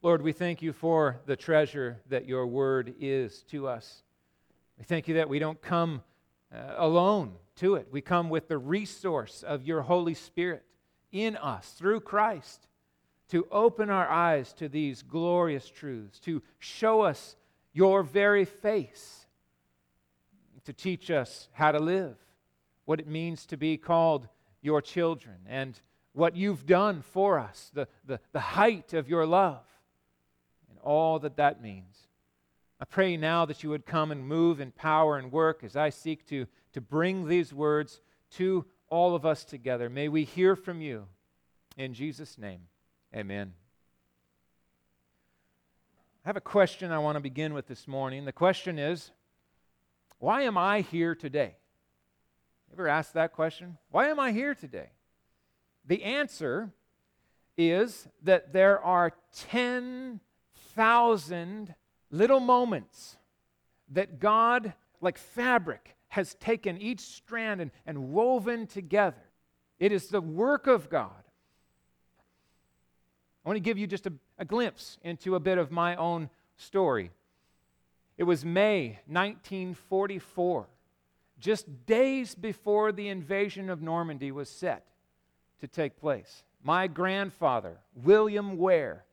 Lord, we thank you for the treasure that your word is to us. We thank you that we don't come uh, alone to it. We come with the resource of your Holy Spirit in us through Christ to open our eyes to these glorious truths, to show us your very face, to teach us how to live, what it means to be called your children, and what you've done for us, the, the, the height of your love, all that that means. I pray now that you would come and move in power and work as I seek to, to bring these words to all of us together. May we hear from you. In Jesus' name, amen. I have a question I want to begin with this morning. The question is why am I here today? Ever asked that question? Why am I here today? The answer is that there are 10,000 little moments that God, like fabric, has taken each strand and, and woven together. It is the work of God. I want to give you just a, a glimpse into a bit of my own story. It was May 1944, just days before the invasion of Normandy was set to take place. My grandfather, William Ware,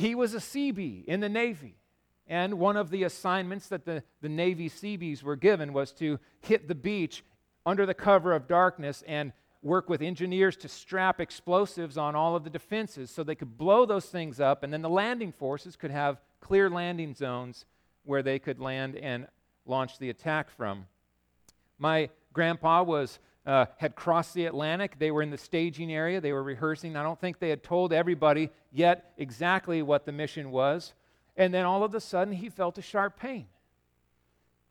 he was a Seabee in the Navy. And one of the assignments that the, the Navy Seabees were given was to hit the beach under the cover of darkness and work with engineers to strap explosives on all of the defenses so they could blow those things up, and then the landing forces could have clear landing zones where they could land and launch the attack from. My grandpa was uh, had crossed the Atlantic. They were in the staging area. They were rehearsing. I don't think they had told everybody yet exactly what the mission was. And then all of a sudden, he felt a sharp pain.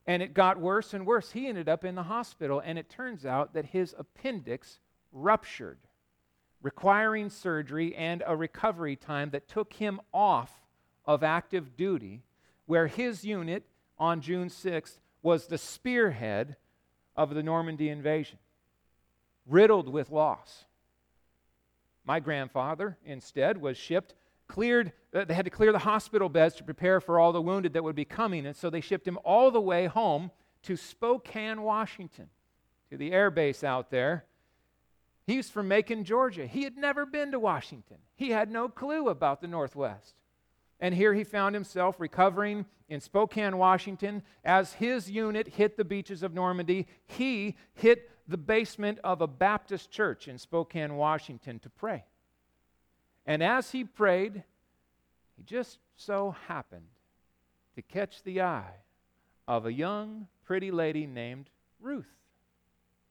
And it got worse and worse. He ended up in the hospital, and it turns out that his appendix ruptured, requiring surgery and a recovery time that took him off of active duty, where his unit on June 6th was the spearhead of the Normandy invasion, riddled with loss. My grandfather, instead, was shipped cleared, uh, they had to clear the hospital beds to prepare for all the wounded that would be coming. And so they shipped him all the way home to Spokane, Washington, to the air base out there. He's from Macon, Georgia. He had never been to Washington, he had no clue about the Northwest. And here he found himself recovering in Spokane, Washington. As his unit hit the beaches of Normandy, he hit the basement of a Baptist church in Spokane, Washington to pray. And as he prayed, he just so happened to catch the eye of a young, pretty lady named Ruth.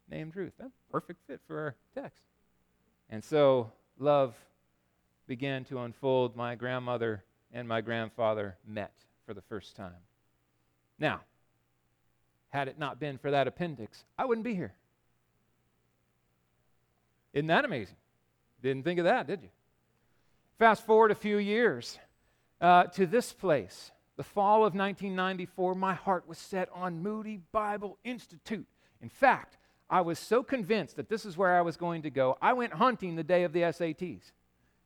Named Ruth. That's a perfect fit for our text. And so love began to unfold. My grandmother and my grandfather met for the first time. Now, had it not been for that appendix, I wouldn't be here. Isn't that amazing? Didn't think of that, did you? Fast forward a few years uh, to this place. The fall of 1994, my heart was set on Moody Bible Institute. In fact, I was so convinced that this is where I was going to go, I went hunting the day of the SATs.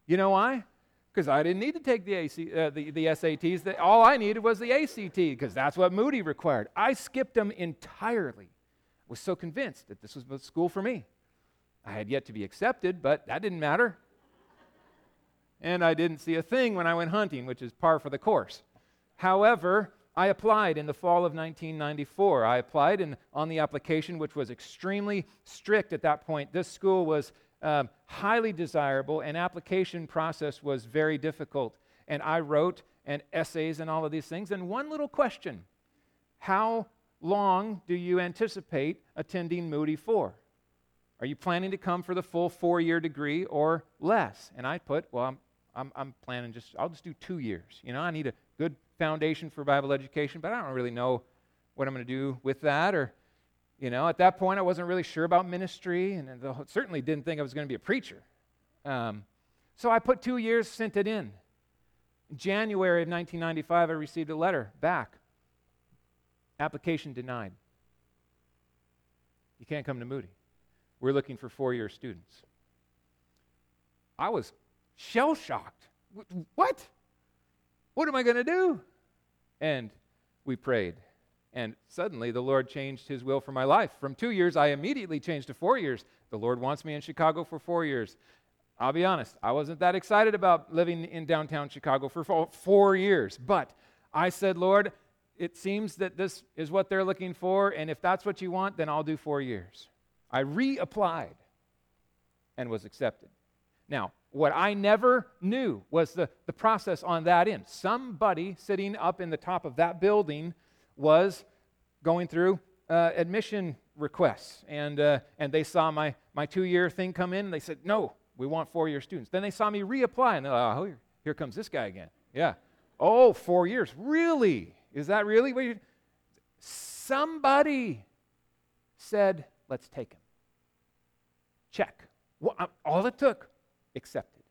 You know why? Because I didn't need to take the, AC, uh, the, the SATs. The, all I needed was the ACT, because that's what Moody required. I skipped them entirely. I was so convinced that this was the school for me. I had yet to be accepted, but that didn't matter and I didn't see a thing when I went hunting, which is par for the course. However, I applied in the fall of 1994. I applied and on the application, which was extremely strict at that point. This school was um, highly desirable, and application process was very difficult. And I wrote and essays and all of these things. And one little question: How long do you anticipate attending Moody for? Are you planning to come for the full four-year degree or less? And I put, well, I'm I'm, I'm planning just, I'll just do two years. You know, I need a good foundation for Bible education, but I don't really know what I'm going to do with that. Or, you know, at that point, I wasn't really sure about ministry and certainly didn't think I was going to be a preacher. Um, so I put two years, sent it in. In January of 1995, I received a letter back. Application denied. You can't come to Moody. We're looking for four year students. I was shell shocked. What? What am I going to do? And we prayed. And suddenly the Lord changed his will for my life. From two years, I immediately changed to four years. The Lord wants me in Chicago for four years. I'll be honest, I wasn't that excited about living in downtown Chicago for four years. But I said, Lord, it seems that this is what they're looking for. And if that's what you want, then I'll do four years. I reapplied and was accepted. Now, what I never knew was the, the process on that end. Somebody sitting up in the top of that building was going through uh, admission requests, and, uh, and they saw my, my two year thing come in, and they said, No, we want four year students. Then they saw me reapply, and they're like, Oh, here, here comes this guy again. Yeah. Oh, four years. Really? Is that really Somebody said, Let's take him. Check. Uh, all it took, accepted.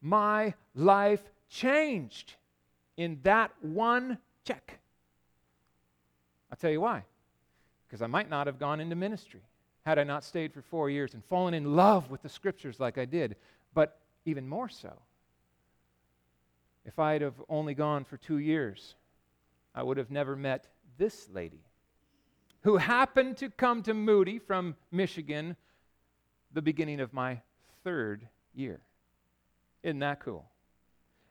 My life changed in that one check. I'll tell you why. Because I might not have gone into ministry had I not stayed for four years and fallen in love with the scriptures like I did. But even more so, if I'd have only gone for two years, I would have never met this lady who happened to come to Moody from Michigan the beginning of my third year. Isn't that cool?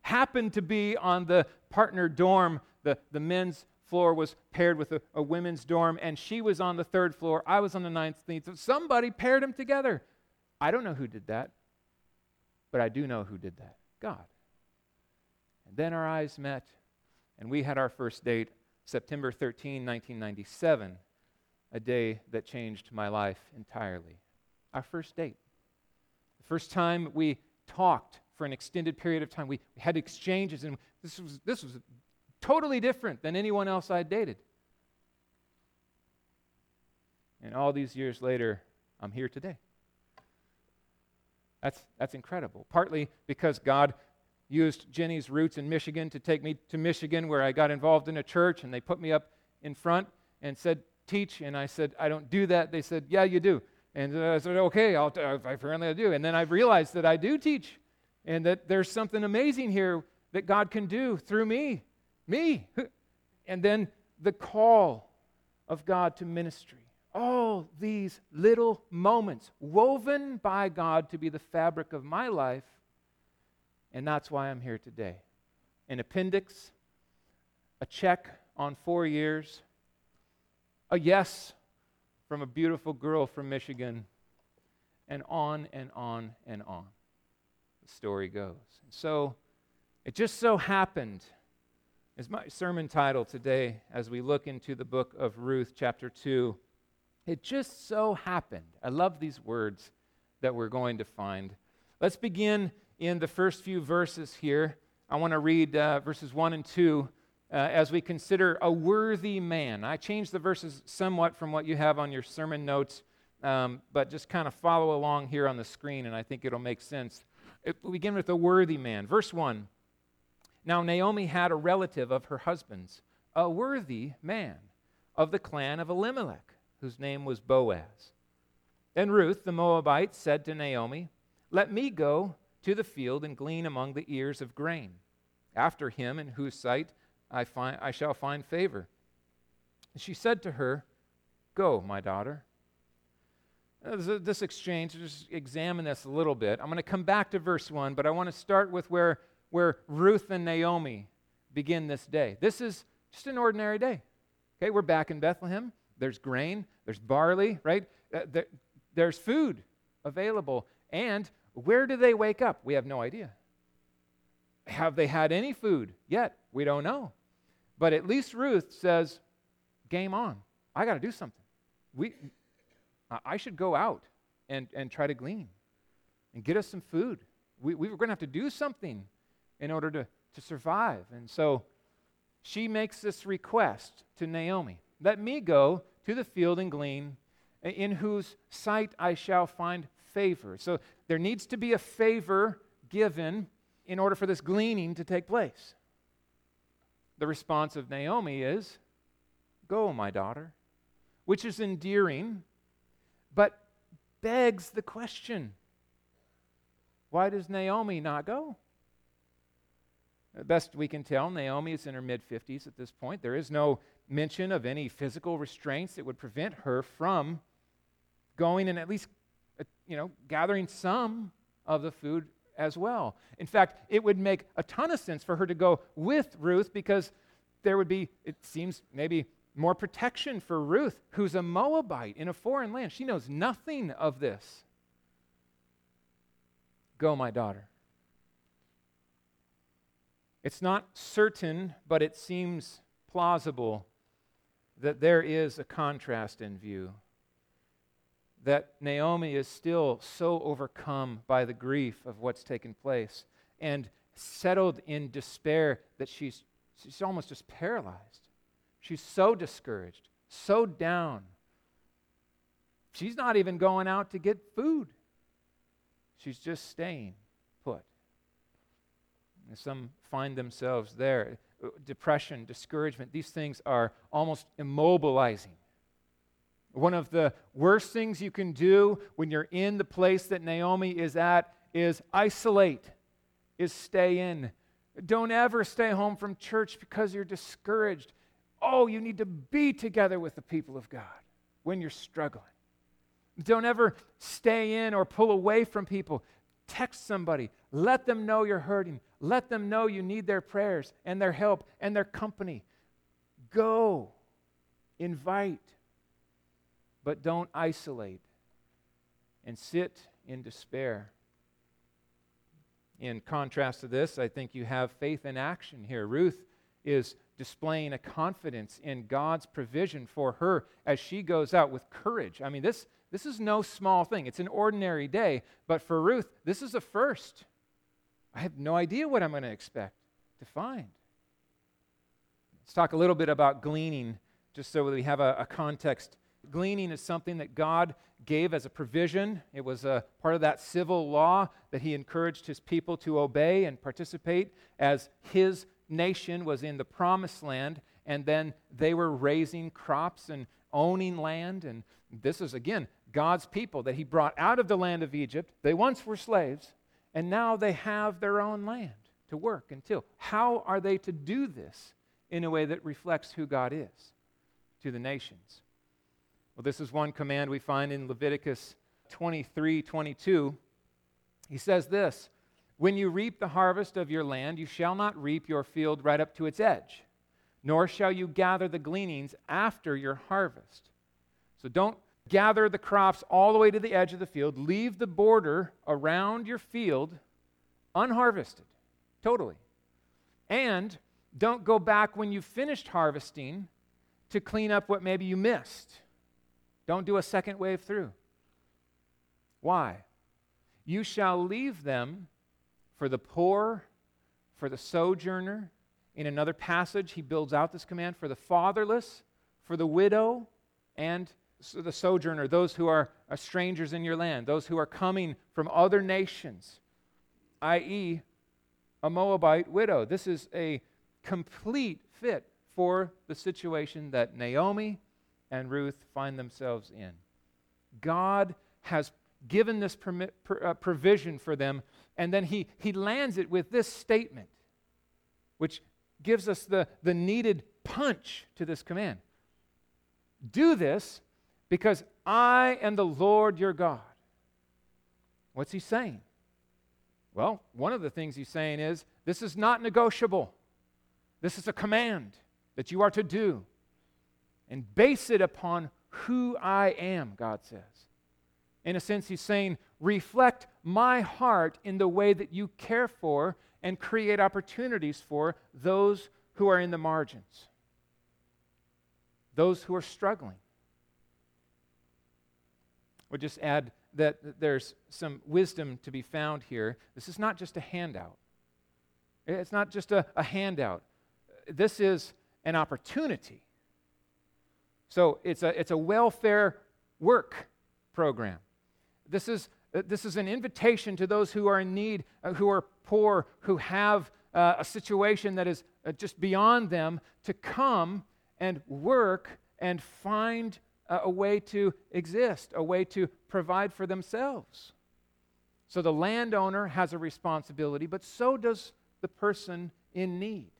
Happened to be on the partner dorm, the, the men's floor was paired with a, a, women's dorm, and she was on the third floor. I was on the ninth. So somebody paired them together. I don't know who did that, but I do know who did that God. And then our eyes met, and we had our first date September 13, 1997, a day that changed my life entirely our first date. The first time we talked for an extended period of time, we, had exchanges, and this was, this was totally different than anyone else I'd dated. And all these years later, I'm here today. That's, that's incredible. Partly because God used Jenny's roots in Michigan to take me to Michigan, where I got involved in a church, and they put me up in front and said, Teach. And I said, I don't do that. They said, Yeah, you do. And uh, I said, okay, I'll t- uh, apparently I do. And then I've realized that I do teach and that there's something amazing here that God can do through me. Me. And then the call of God to ministry. All these little moments woven by God to be the fabric of my life. And that's why I'm here today. An appendix, a check on four years, a yes from a beautiful girl from Michigan, and on and on and on. The story goes. So it just so happened, as my sermon title today, as we look into the book of Ruth, chapter 2, it just so happened. I love these words that we're going to find. Let's begin in the first few verses here. I want to read uh, verses 1 and 2 uh, as we consider a worthy man. I changed the verses somewhat from what you have on your sermon notes, um, but just kind of follow along here on the screen, and I think it'll make sense. It, we begin with a worthy man. Verse 1 Now Naomi had a relative of her husband's, a worthy man of the clan of Elimelech, whose name was Boaz. Then Ruth the Moabite said to Naomi, Let me go to the field and glean among the ears of grain. After him, in whose sight I, find, I shall find favor. She said to her, Go, my daughter. This exchange, just examine this a little bit. I'm going to come back to verse 1, but I want to start with where, where Ruth and Naomi begin this day. This is just an ordinary day. Okay, we're back in Bethlehem. There's grain, there's barley, right? Uh, there's food available. And where do they wake up? We have no idea. Have they had any food yet? We don't know. But at least Ruth says, game on. I got to do something. We, I should go out and, and try to glean and get us some food. We, we were going to have to do something in order to, to survive. And so she makes this request to Naomi Let me go to the field and glean, in whose sight I shall find favor. So there needs to be a favor given in order for this gleaning to take place. The response of Naomi is, Go, my daughter, which is endearing, but begs the question why does Naomi not go? best we can tell, Naomi is in her mid 50s at this point. There is no mention of any physical restraints that would prevent her from going and at least, uh, you know, gathering some of the food as well. In fact, it would make a ton of sense for her to go with Ruth because there would be, it seems, maybe more protection for Ruth, who's a Moabite in a foreign land. She knows nothing of this. Go, my daughter. It's not certain, but it seems plausible that there is a contrast in view. That Naomi is still so overcome by the grief of what's taken place and settled in despair that she's, she's almost just paralyzed. She's so discouraged, so down. She's not even going out to get food, she's just staying put. And some find themselves there. Depression, discouragement, these things are almost immobilizing. One of the worst things you can do when you're in the place that Naomi is at is isolate, is stay in. Don't ever stay home from church because you're discouraged. Oh, you need to be together with the people of God when you're struggling. Don't ever stay in or pull away from people. Text somebody. Let them know you're hurting. Let them know you need their prayers and their help and their company. Go. Invite. But don't isolate and sit in despair. In contrast to this, I think you have faith in action here. Ruth is displaying a confidence in God's provision for her as she goes out with courage. I mean, this, this is no small thing. It's an ordinary day, but for Ruth, this is a first. I have no idea what I'm going to expect to find. Let's talk a little bit about gleaning, just so we have a, a context. Gleaning is something that God gave as a provision. It was a part of that civil law that He encouraged His people to obey and participate as His nation was in the promised land, and then they were raising crops and owning land. And this is, again, God's people that He brought out of the land of Egypt. They once were slaves, and now they have their own land to work and till. How are they to do this in a way that reflects who God is to the nations? Well, this is one command we find in Leviticus 23 22. He says this when you reap the harvest of your land, you shall not reap your field right up to its edge, nor shall you gather the gleanings after your harvest. So don't gather the crops all the way to the edge of the field. Leave the border around your field unharvested, totally. And don't go back when you've finished harvesting to clean up what maybe you missed. Don't do a second wave through. Why? You shall leave them for the poor, for the sojourner. In another passage, he builds out this command for the fatherless, for the widow, and the sojourner, those who are, are strangers in your land, those who are coming from other nations, i.e., a Moabite widow. This is a complete fit for the situation that Naomi and Ruth find themselves in. God has given this per, uh, provision for them and then he, he lands it with this statement, which gives us the, the needed punch to this command Do this because I am the Lord your God. What's he saying? Well, one of the things he's saying is this is not negotiable. This is a command that you are to do. And base it upon who I am, God says. In a sense, he's saying, reflect my heart in the way that you care for and create opportunities for those who are in the margins, those who are struggling. We'll just add that there's some wisdom to be found here. This is not just a handout. It's not just a, a handout. This is an opportunity. So it's a, it's a welfare work program. This is, uh, this is an invitation to those who are in need, uh, who are poor, who have uh, a situation that is uh, just beyond them, to come and work and find a, a way to exist, a way to provide for themselves. So the landowner has a responsibility, but so does the person in need.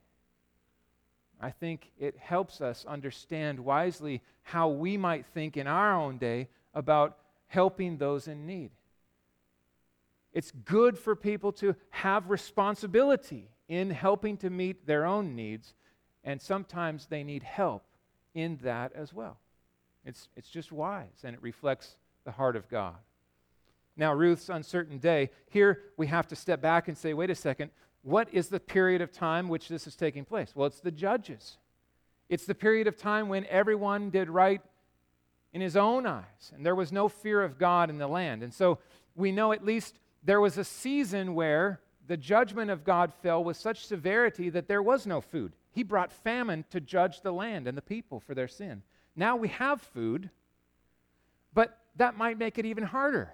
I think it helps us understand wisely how we might think in our own day about helping those in need. It's good for people to have responsibility in helping to meet their own needs, and sometimes they need help in that as well. It's, it's just wise, and it reflects the heart of God. Now, Ruth's uncertain day, here we have to step back and say, wait a second, what is the period of time which this is taking place? Well, it's the judges. It's the period of time when everyone did right in his own eyes, and there was no fear of God in the land. And so we know at least there was a season where the judgment of God fell with such severity that there was no food. He brought famine to judge the land and the people for their sin. Now we have food, but that might make it even harder.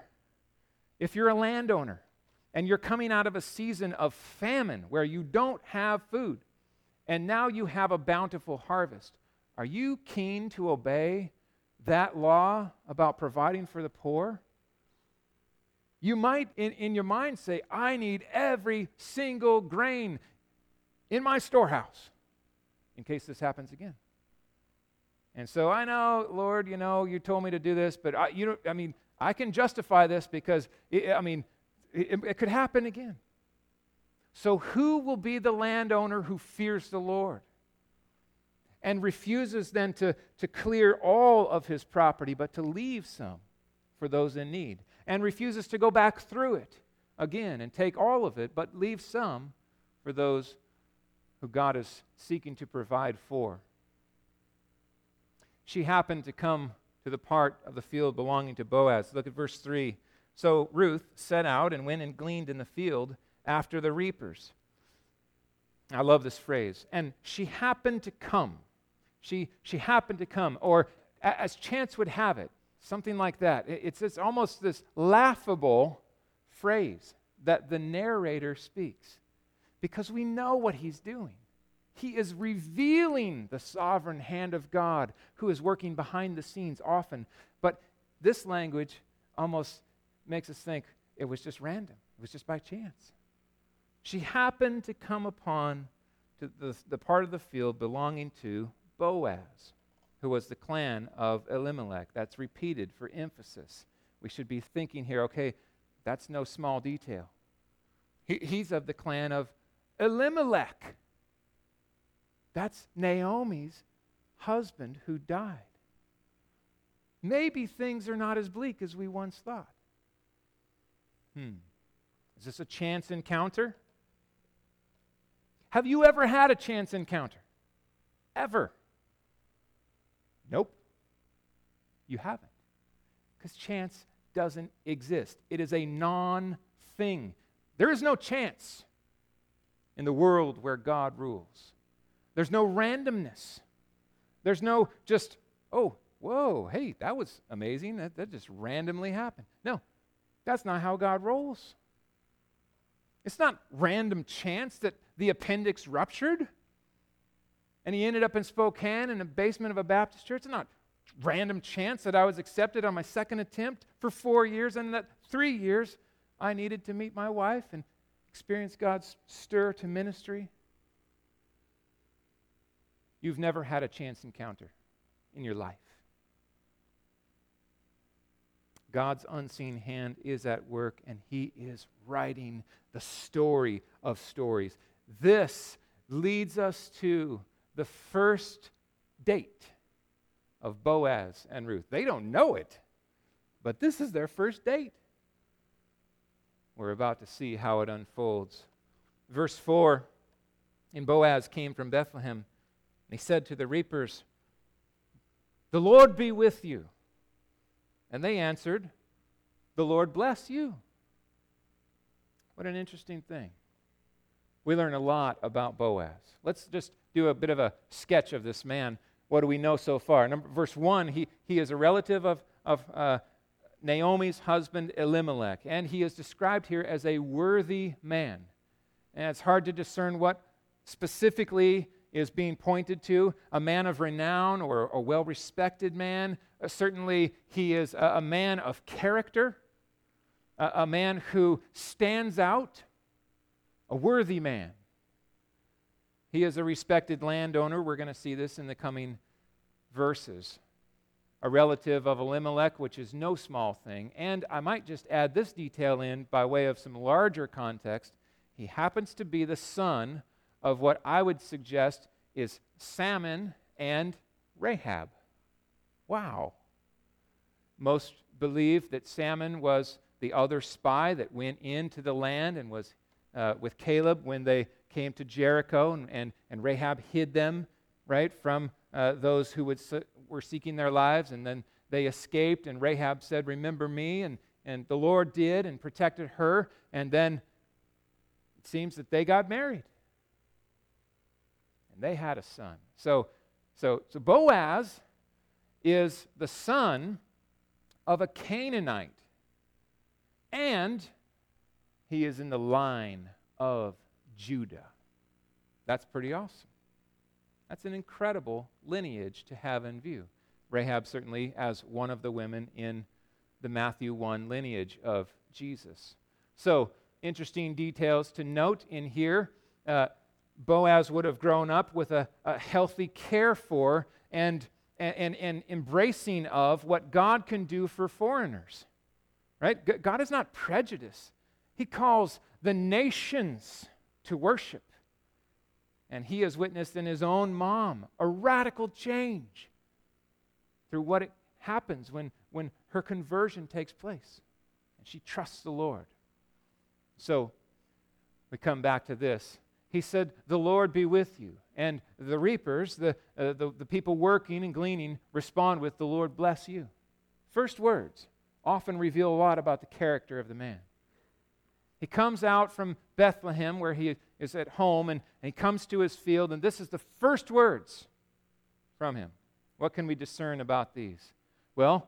If you're a landowner and you're coming out of a season of famine where you don't have food, and now you have a bountiful harvest, are you keen to obey that law about providing for the poor? You might, in, in your mind, say, I need every single grain in my storehouse in case this happens again. And so I know, Lord, you know, you told me to do this, but I, you know, I mean, I can justify this because, it, I mean, it, it could happen again. So, who will be the landowner who fears the Lord and refuses then to, to clear all of his property, but to leave some for those in need, and refuses to go back through it again and take all of it, but leave some for those who God is seeking to provide for? She happened to come to the part of the field belonging to Boaz. Look at verse 3. So Ruth set out and went and gleaned in the field after the reapers. I love this phrase. And she happened to come. She, she happened to come. Or as chance would have it, something like that. It's, it's almost this laughable phrase that the narrator speaks because we know what he's doing. He is revealing the sovereign hand of God who is working behind the scenes often. But this language almost makes us think it was just random, it was just by chance. She happened to come upon to the, the part of the field belonging to Boaz, who was the clan of Elimelech. That's repeated for emphasis. We should be thinking here, okay, that's no small detail. He, he's of the clan of Elimelech. That's Naomi's husband who died. Maybe things are not as bleak as we once thought. Hmm. Is this a chance encounter? Have you ever had a chance encounter? Ever? Nope. You haven't. Because chance doesn't exist, it is a non thing. There is no chance in the world where God rules. There's no randomness. There's no just, oh, whoa, hey, that was amazing. That, that just randomly happened. No, that's not how God rolls. It's not random chance that the appendix ruptured and he ended up in Spokane in the basement of a Baptist church. It's not random chance that I was accepted on my second attempt for four years and that three years I needed to meet my wife and experience God's stir to ministry. You've never had a chance encounter in your life. God's unseen hand is at work, and He is writing the story of stories. This leads us to the first date of Boaz and Ruth. They don't know it, but this is their first date. We're about to see how it unfolds. Verse 4 And Boaz came from Bethlehem, and he said to the reapers, The Lord be with you. And they answered, The Lord bless you. What an interesting thing. We learn a lot about Boaz. Let's just do a bit of a sketch of this man. What do we know so far? Number, verse 1 he, he is a relative of, of uh, Naomi's husband Elimelech, and he is described here as a worthy man. And it's hard to discern what specifically is being pointed to a man of renown or a well respected man. Uh, certainly, he is a, a man of character, a, a man who stands out, a worthy man. He is a respected landowner. We're going to see this in the coming verses. A relative of Elimelech, which is no small thing. And I might just add this detail in by way of some larger context. He happens to be the son of what I would suggest is Salmon and Rahab. Wow. Most believe that Salmon was the other spy that went into the land and was uh, with Caleb when they came to Jericho, and, and, and Rahab hid them, right, from uh, those who would, were seeking their lives, and then they escaped, and Rahab said, Remember me, and, and the Lord did and protected her, and then it seems that they got married. And they had a son. So, so, so Boaz is the son of a Canaanite. And he is in the line of Judah. That's pretty awesome. That's an incredible lineage to have in view. Rahab, certainly, as one of the women in the Matthew 1 lineage of Jesus. So, interesting details to note in here. Uh, Boaz would have grown up with a, a healthy care for and and, and, embracing of what God can do for foreigners. Right? God is not prejudiced. He calls the nations to worship. And he has witnessed in his own mom a radical change through what it happens when, when her conversion takes place. And she trusts the Lord. So we come back to this he said, The Lord be with you. And the reapers, the, uh, the, the people working and gleaning, respond with, The Lord bless you. First words often reveal a lot about the character of the man. He comes out from Bethlehem, where he is at home, and, and he comes to his field, and this is the first words from him. What can we discern about these? Well,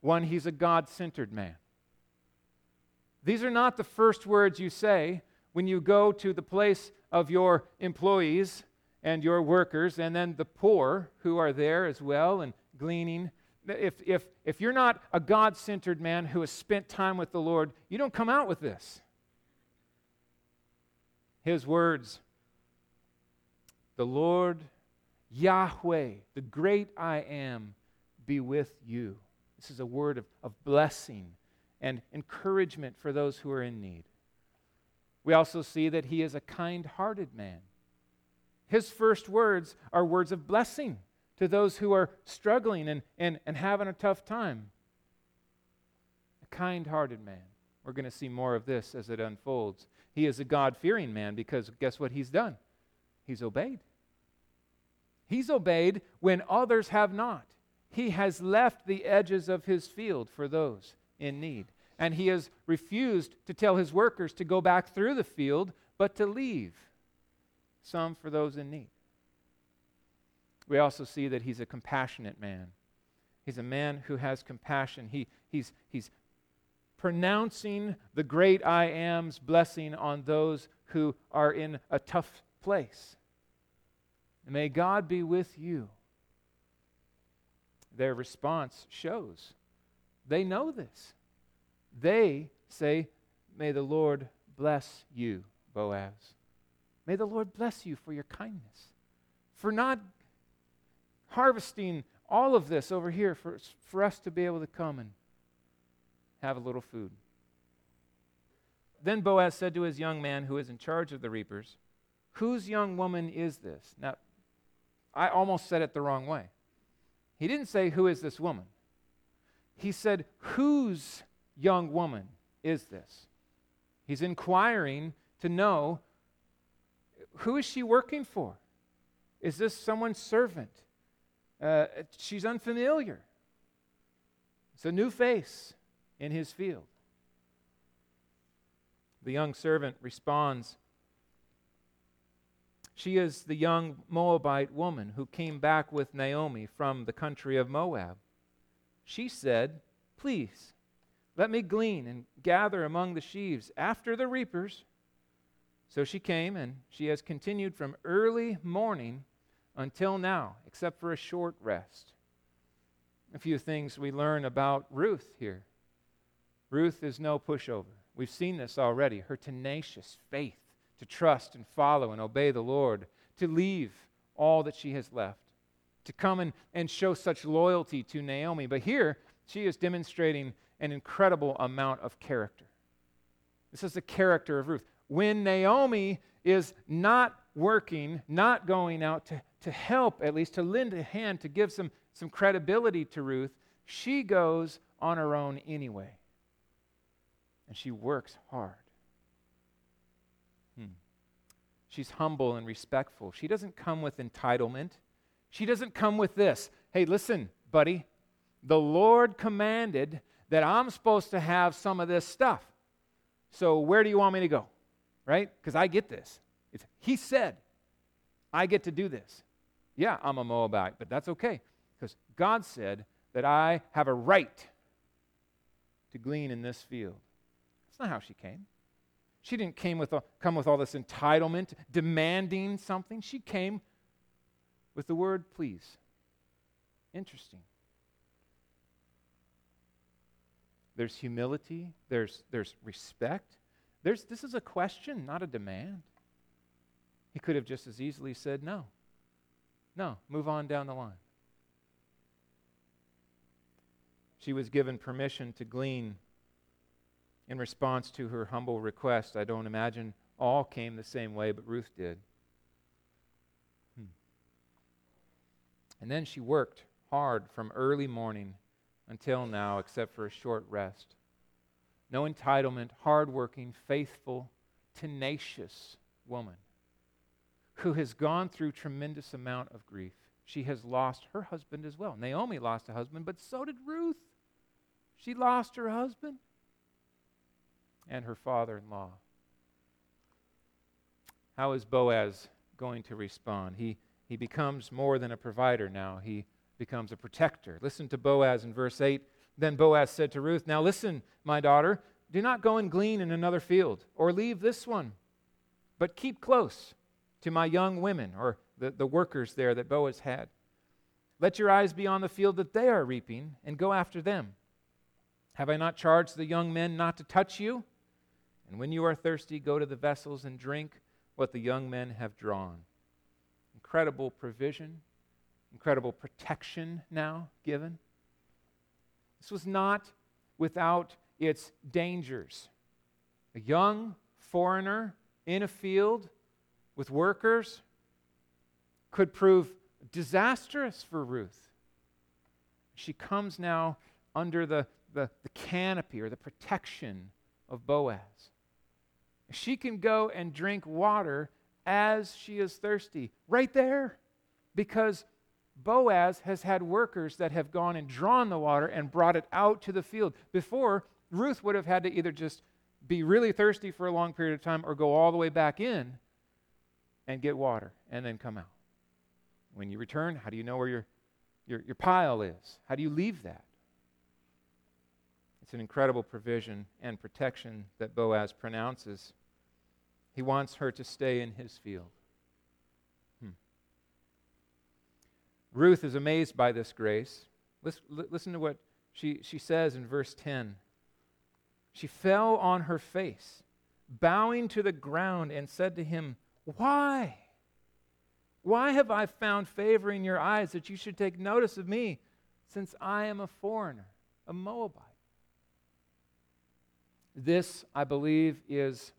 one, he's a God centered man. These are not the first words you say when you go to the place of your employees and your workers, and then the poor who are there as well and gleaning. If, if, if you're not a God centered man who has spent time with the Lord, you don't come out with this. His words The Lord Yahweh, the great I am, be with you. This is a word of, of blessing and encouragement for those who are in need. We also see that he is a kind hearted man. His first words are words of blessing to those who are struggling and, and, and having a tough time. A kind hearted man. We're going to see more of this as it unfolds. He is a God fearing man because guess what he's done? He's obeyed. He's obeyed when others have not. He has left the edges of his field for those in need and he has refused to tell his workers to go back through the field, but to leave some for those in need. We also see that he's a compassionate man. He's a man who has compassion. He, he's, he's pronouncing the great I am's blessing on those who are in a tough place. may God be with you. Their response shows they know this. They say, May the Lord bless you, Boaz. May the Lord bless you for your kindness, for not harvesting all of this over here for, for us to be able to come and have a little food. Then Boaz said to his young man who is in charge of the reapers, Whose young woman is this? Now, I almost said it the wrong way. He didn't say, Who is this woman? He said, Whose young woman is this? He's inquiring to know who is she working for? Is this someone's servant? Uh, she's unfamiliar. It's a new face in his field. The young servant responds She is the young Moabite woman who came back with Naomi from the country of Moab. She said, Please let me glean and gather among the sheaves after the reapers. So she came, and she has continued from early morning until now, except for a short rest. A few things we learn about Ruth here. Ruth is no pushover. We've seen this already. Her tenacious faith to trust and follow and obey the Lord, to leave all that she has left, to come and, and show such loyalty to Naomi. But here, she is demonstrating an incredible amount of character. This is the character of Ruth. When Naomi is not working, not going out to, to help, at least to lend a hand, to give some, some credibility to Ruth, she goes on her own anyway. And she works hard. Hmm. She's humble and respectful. She doesn't come with entitlement. She doesn't come with this hey, listen, buddy, the Lord commanded that I'm supposed to have some of this stuff. So where do you want me to go? Right? Because I get this. It's, he said, I get to do this. Yeah, I'm a Moabite, but that's okay because God said that I have a right to glean in this field. That's not how she came. She didn't came with come with all this entitlement, demanding something. She came with the word please. Interesting. There's humility, there's, there's respect. There's, this is a question, not a demand. He could have just as easily said no. No, move on down the line. She was given permission to glean in response to her humble request. I don't imagine all came the same way, but Ruth did. Hmm. And then she worked hard from early morning until now, except for a short rest. No entitlement, hardworking, faithful, tenacious woman who has gone through tremendous amount of grief. She has lost her husband as well. Naomi lost a husband, but so did Ruth. She lost her husband and her father in law. How is Boaz going to respond? He, he becomes more than a provider now, he becomes a protector. Listen to Boaz in verse 8. Then Boaz said to Ruth, Now listen, my daughter, do not go and glean in another field, or leave this one, but keep close to my young women, or the, the workers there that Boaz had. Let your eyes be on the field that they are reaping, and go after them. Have I not charged the young men not to touch you? And when you are thirsty, go to the vessels and drink what the young men have drawn. Incredible provision, incredible protection now given. This was not without its dangers. A young foreigner in a field with workers could prove disastrous for Ruth. She comes now under the, the, the canopy or the protection of Boaz. She can go and drink water as she is thirsty, right there, because Boaz has had workers that have gone and drawn the water and brought it out to the field. Before, Ruth would have had to either just be really thirsty for a long period of time or go all the way back in and get water and then come out. When you return, how do you know where your, your, your pile is? How do you leave that? It's an incredible provision and protection that Boaz pronounces. He wants her to stay in his field. Ruth is amazed by this grace. Listen, listen to what she, she says in verse 10. She fell on her face, bowing to the ground, and said to him, Why? Why have I found favor in your eyes that you should take notice of me, since I am a foreigner, a Moabite? This, I believe, is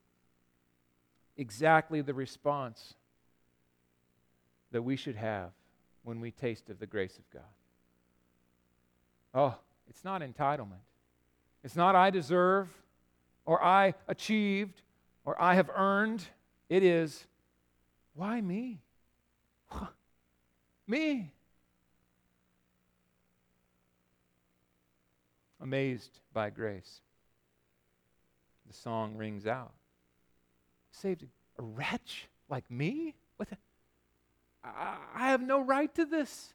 exactly the response that we should have when we taste of the grace of God. Oh, it's not entitlement. It's not I deserve or I achieved or I have earned. It is, why me? me. Amazed by grace the song rings out. Saved a wretch like me? What the? I, have no right to this.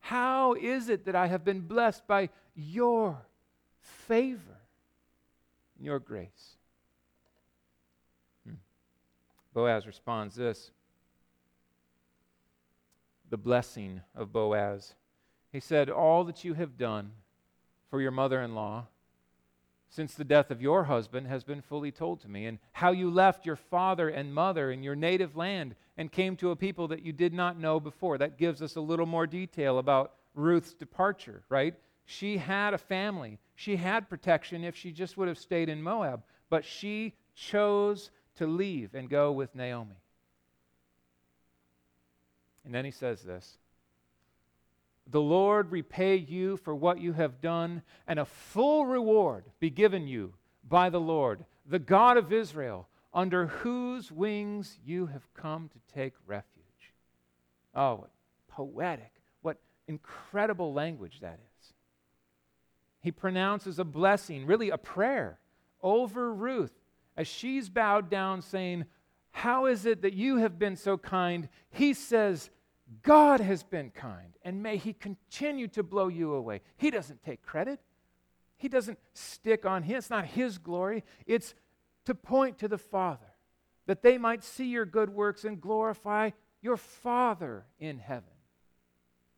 How is it that I have been blessed by your favor and your grace? Hmm. Boaz responds this the blessing of Boaz. He said, All that you have done for your mother in law since the death of your husband has been fully told to me, and how you left your father and mother in your native land and came to a people that you did not know before. That gives us a little more detail about Ruth's departure, right? She had a family. She had protection if she just would have stayed in Moab, but she chose to leave and go with Naomi. And then he says this The Lord repay you for what you have done, and a full reward be given you by the Lord, the God of Israel, under whose wings you have come to take refuge. Oh, what poetic, what incredible language that is. He pronounces a blessing, really a prayer, over Ruth as she's bowed down, saying, How is it that you have been so kind? He says, God has been kind, and may He continue to blow you away. He doesn't take credit. He doesn't stick on him. It's not his glory. It's to point to the Father, that they might see your good works and glorify your Father in heaven.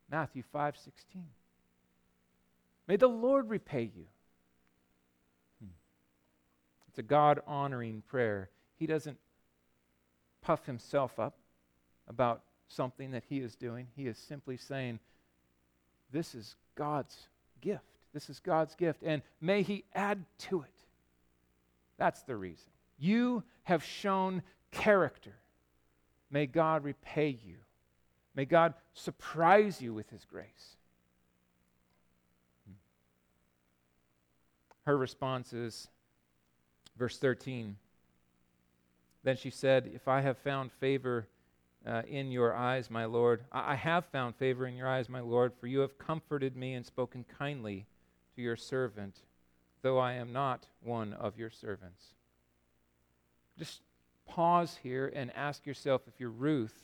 Matthew 5 16. May the Lord repay you. Hmm. It's a God honoring prayer. He doesn't puff himself up about something that he is doing. He is simply saying, This is God's gift. This is God's gift, and may He add to it. That's the reason. You have shown character. May God repay you. May God surprise you with His grace. Her response is, verse 13. Then she said, If I have found favor uh, in your eyes, my Lord, I-, I have found favor in your eyes, my Lord, for you have comforted me and spoken kindly to your servant, though I am not one of your servants. Just pause here and ask yourself if you're Ruth,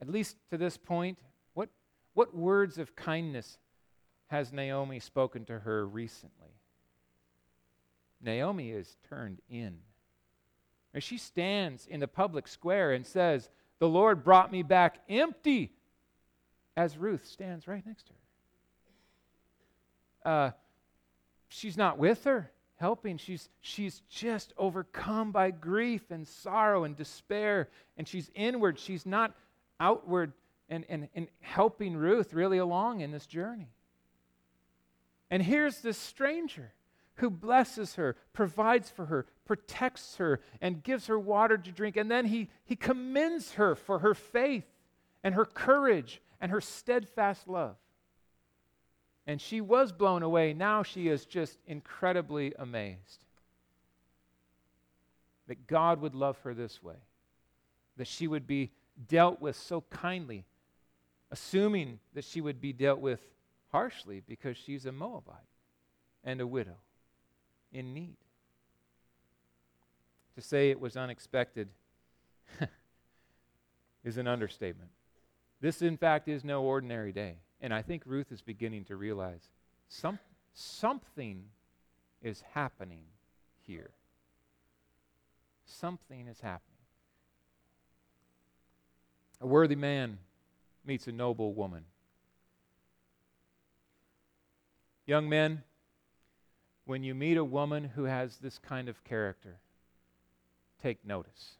at least to this point, what, what words of kindness has Naomi spoken to her recently? Naomi is turned in. And she stands in the public square and says, The Lord brought me back empty, as Ruth stands right next to her uh, she's not with her helping. She's, she's just overcome by grief and sorrow and despair, and she's inward. She's not outward and, and, and helping Ruth really along in this journey. And here's this stranger who blesses her, provides for her, protects her, and gives her water to drink. And then he, he commends her for her faith and her courage and her steadfast love. And she was blown away. Now she is just incredibly amazed that God would love her this way, that she would be dealt with so kindly, assuming that she would be dealt with harshly because she's a Moabite and a widow in need. To say it was unexpected is an understatement. This, in fact, is no ordinary day. And I think Ruth is beginning to realize some, something is happening here. Something is happening. A worthy man meets a noble woman. Young men, when you meet a woman who has this kind of character, take notice.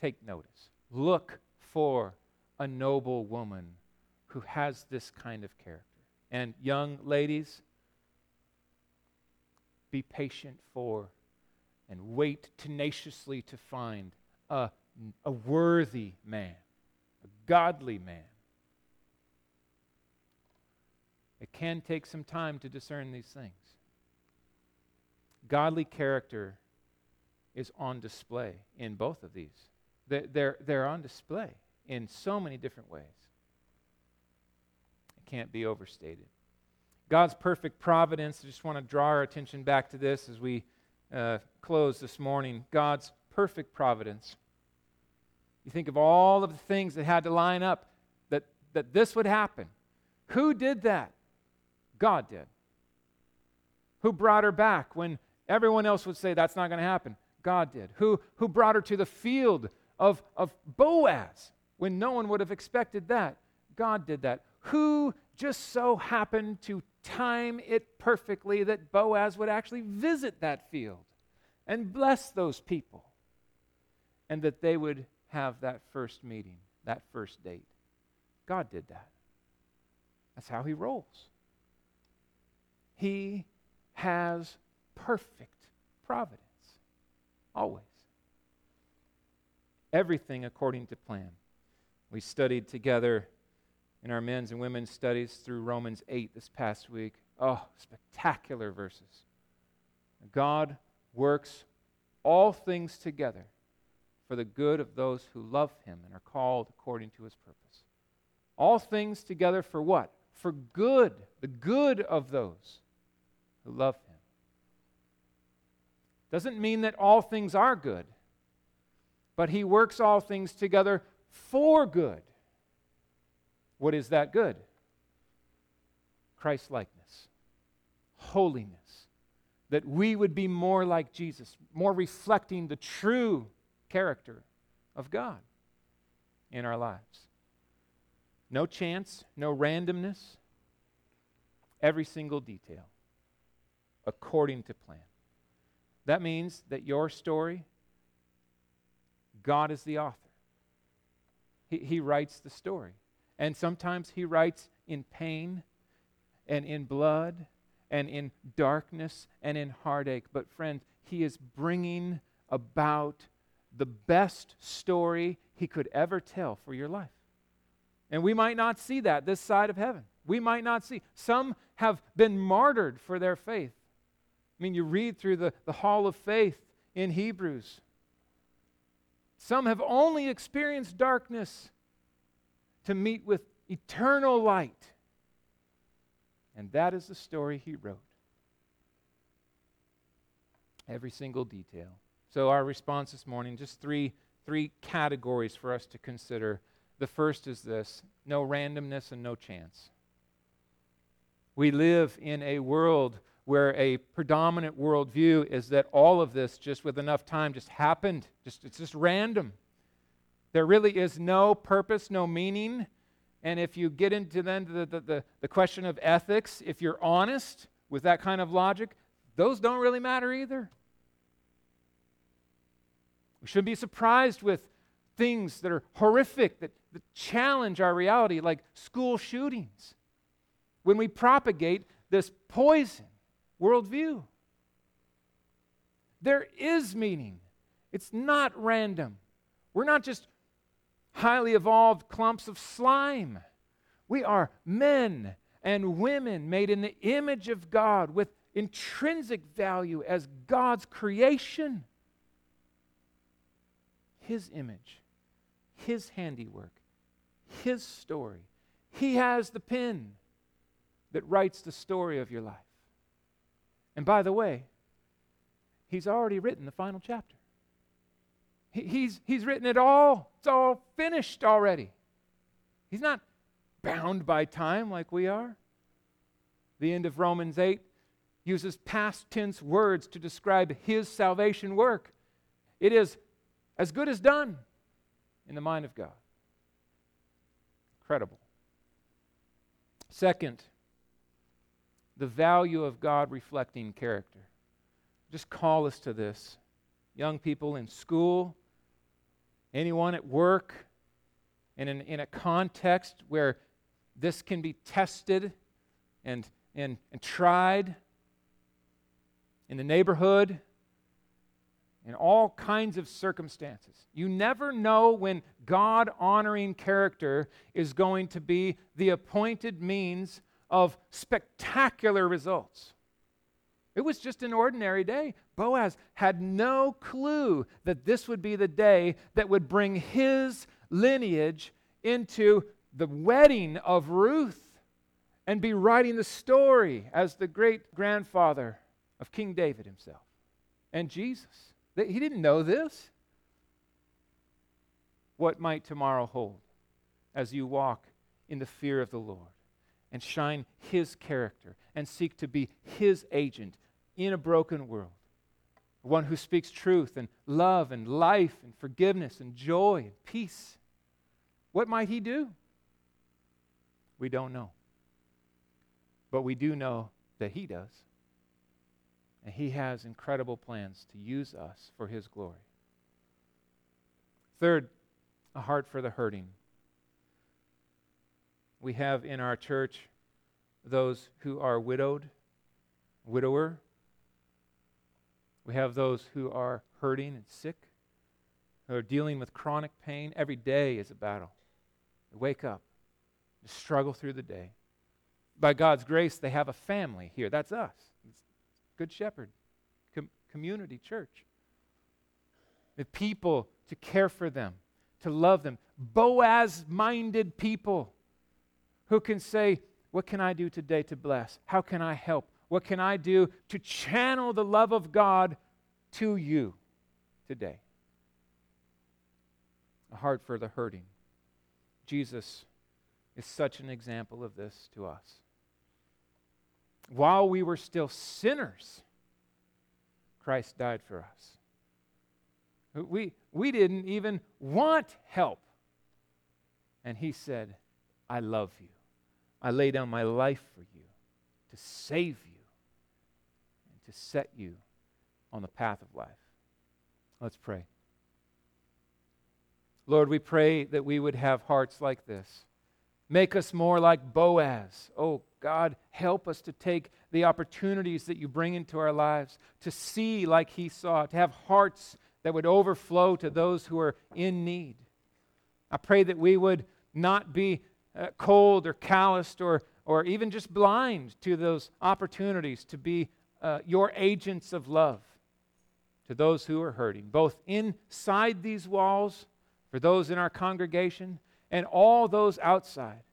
Take notice. Look for a noble woman who has this kind of character. And young ladies, be patient for and wait tenaciously to find a, a worthy man, a godly man. It can take some time to discern these things. Godly character is on display in both of these. They're, they're, they're on display in so many different ways can't be overstated. God's perfect providence, I just want to draw our attention back to this as we uh, close this morning. God's perfect providence. You think of all of the things that had to line up that, that this would happen. Who did that? God did. Who brought her back when everyone else would say that's not going to happen? God did. Who, who brought her to the field of, of Boaz when no one would have expected that? God did that who just so happened to time it perfectly that Boaz would actually visit that field and bless those people. and that they would have that first meeting, that first date. God did that. That's how He rolls. He has perfect providence, always. Everything according to plan. We studied together in our men's and women's studies through Romans 8 this past week. Oh, spectacular verses. God works all things together for the good of those who love him and are called according to his purpose. All things together for what? For good, the good of those who love him. Doesn't mean that all things are good, but he works all things together for good. What is that good? Christ likeness, holiness, that we would be more like Jesus, more reflecting the true character of God in our lives. No chance, no randomness, every single detail according to plan. That means that your story, God is the author. He, he writes the story. And sometimes He writes in pain and in blood and in darkness and in heartache. But, friend, He is bringing about the best story He could ever tell for your life. And we might not see that this side of heaven. We might not see. Some have been martyred for their faith. I mean, you read through the, the hall of faith in Hebrews. Some have only experienced darkness to meet with eternal light. And that is the story he wrote. Every single detail. So, our response this morning just three, three categories for us to consider. The first is this no randomness and no chance. We live in a world where a predominant worldview is that all of this, just with enough time, just happened. Just, it's just random. There really is no purpose, no meaning. And if you get into then the, the, the, the question of ethics, if you're honest with that kind of logic, those don't really matter either. We shouldn't be surprised with things that are horrific, that, that challenge our reality, like school shootings. When we propagate this poison worldview. There is meaning, it's not random. We're not just highly evolved clumps of slime. We are men and women made in the image of God with intrinsic value as God's creation. His image, His handiwork, His story. He has the pen that writes the story of your life. And by the way, he's already written the final chapter. He, he's, he's written it all, it's all finished already. He's not bound by time like we are. The end of Romans 8 uses past tense words to describe his salvation work. It is as good as done in the mind of God. Incredible. Second, the value of God reflecting character. Just call us to this. Young people in school, anyone at work, and in, in a context where this can be tested and, and, and tried, in the neighborhood, in all kinds of circumstances. You never know when God honoring character is going to be the appointed means of spectacular results. It was just an ordinary day. Boaz had no clue that this would be the day that would bring his lineage into the wedding of Ruth and be writing the story as the great grandfather of King David himself and Jesus. He didn't know this. What might tomorrow hold as you walk in the fear of the Lord? and shine His character and seek to be His agent in a broken world. One who speaks truth and love and life and forgiveness and joy and peace. What might He do? We don't know. But we do know that He does. And He has incredible plans to use us for His glory. Third, a heart for the hurting. We have in our church those who are widowed, widower. We have those who are hurting and sick, who are dealing with chronic pain. Every day is a battle. They wake up, to struggle through the day. By God's grace, they have a family here. That's us. It's Good Shepherd, com- community, church. The people to care for them, to love them. Boaz minded people who can say, What can I do today to bless? How can I help? What can I do to channel the love of God to you today? A heart for the hurting. Jesus is such an example of this to us. While we were still sinners, Christ died for us. We, we didn't even want help. And he said, I love you. I lay down my life for you to save you set you on the path of life. Let's pray. Lord, we pray that we would have hearts like this. Make us more like Boaz. Oh, God, help us to take the opportunities that you bring into our lives, to see like he saw, to have hearts that would overflow to those who are in need. I pray that we would not be uh, cold or calloused or, or even just blind to those opportunities to be uh, your agents of love to those who are hurting, both inside these walls for those in our congregation and all those outside.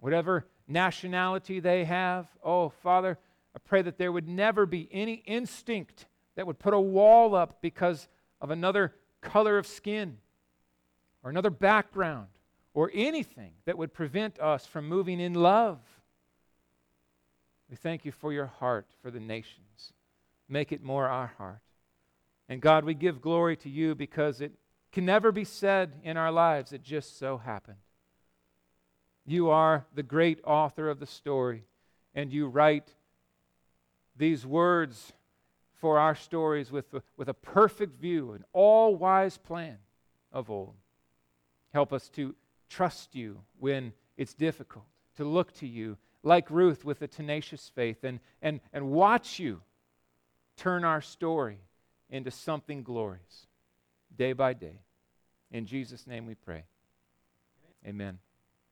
Whatever nationality they have, oh, Father, I pray that there would never be any instinct that would put a wall up because of another color of skin or another background or anything that would prevent us from moving in love. We thank you for your heart for the nations. Make it more our heart. And God, we give glory to you because it can never be said in our lives, it just so happened. You are the great author of the story, and you write these words for our stories with, with a perfect view, an all wise plan of old. Help us to trust you when it's difficult, to look to you like Ruth with a tenacious faith, and, and, and watch you turn our story into something glorious day by day. In Jesus' name we pray. Amen.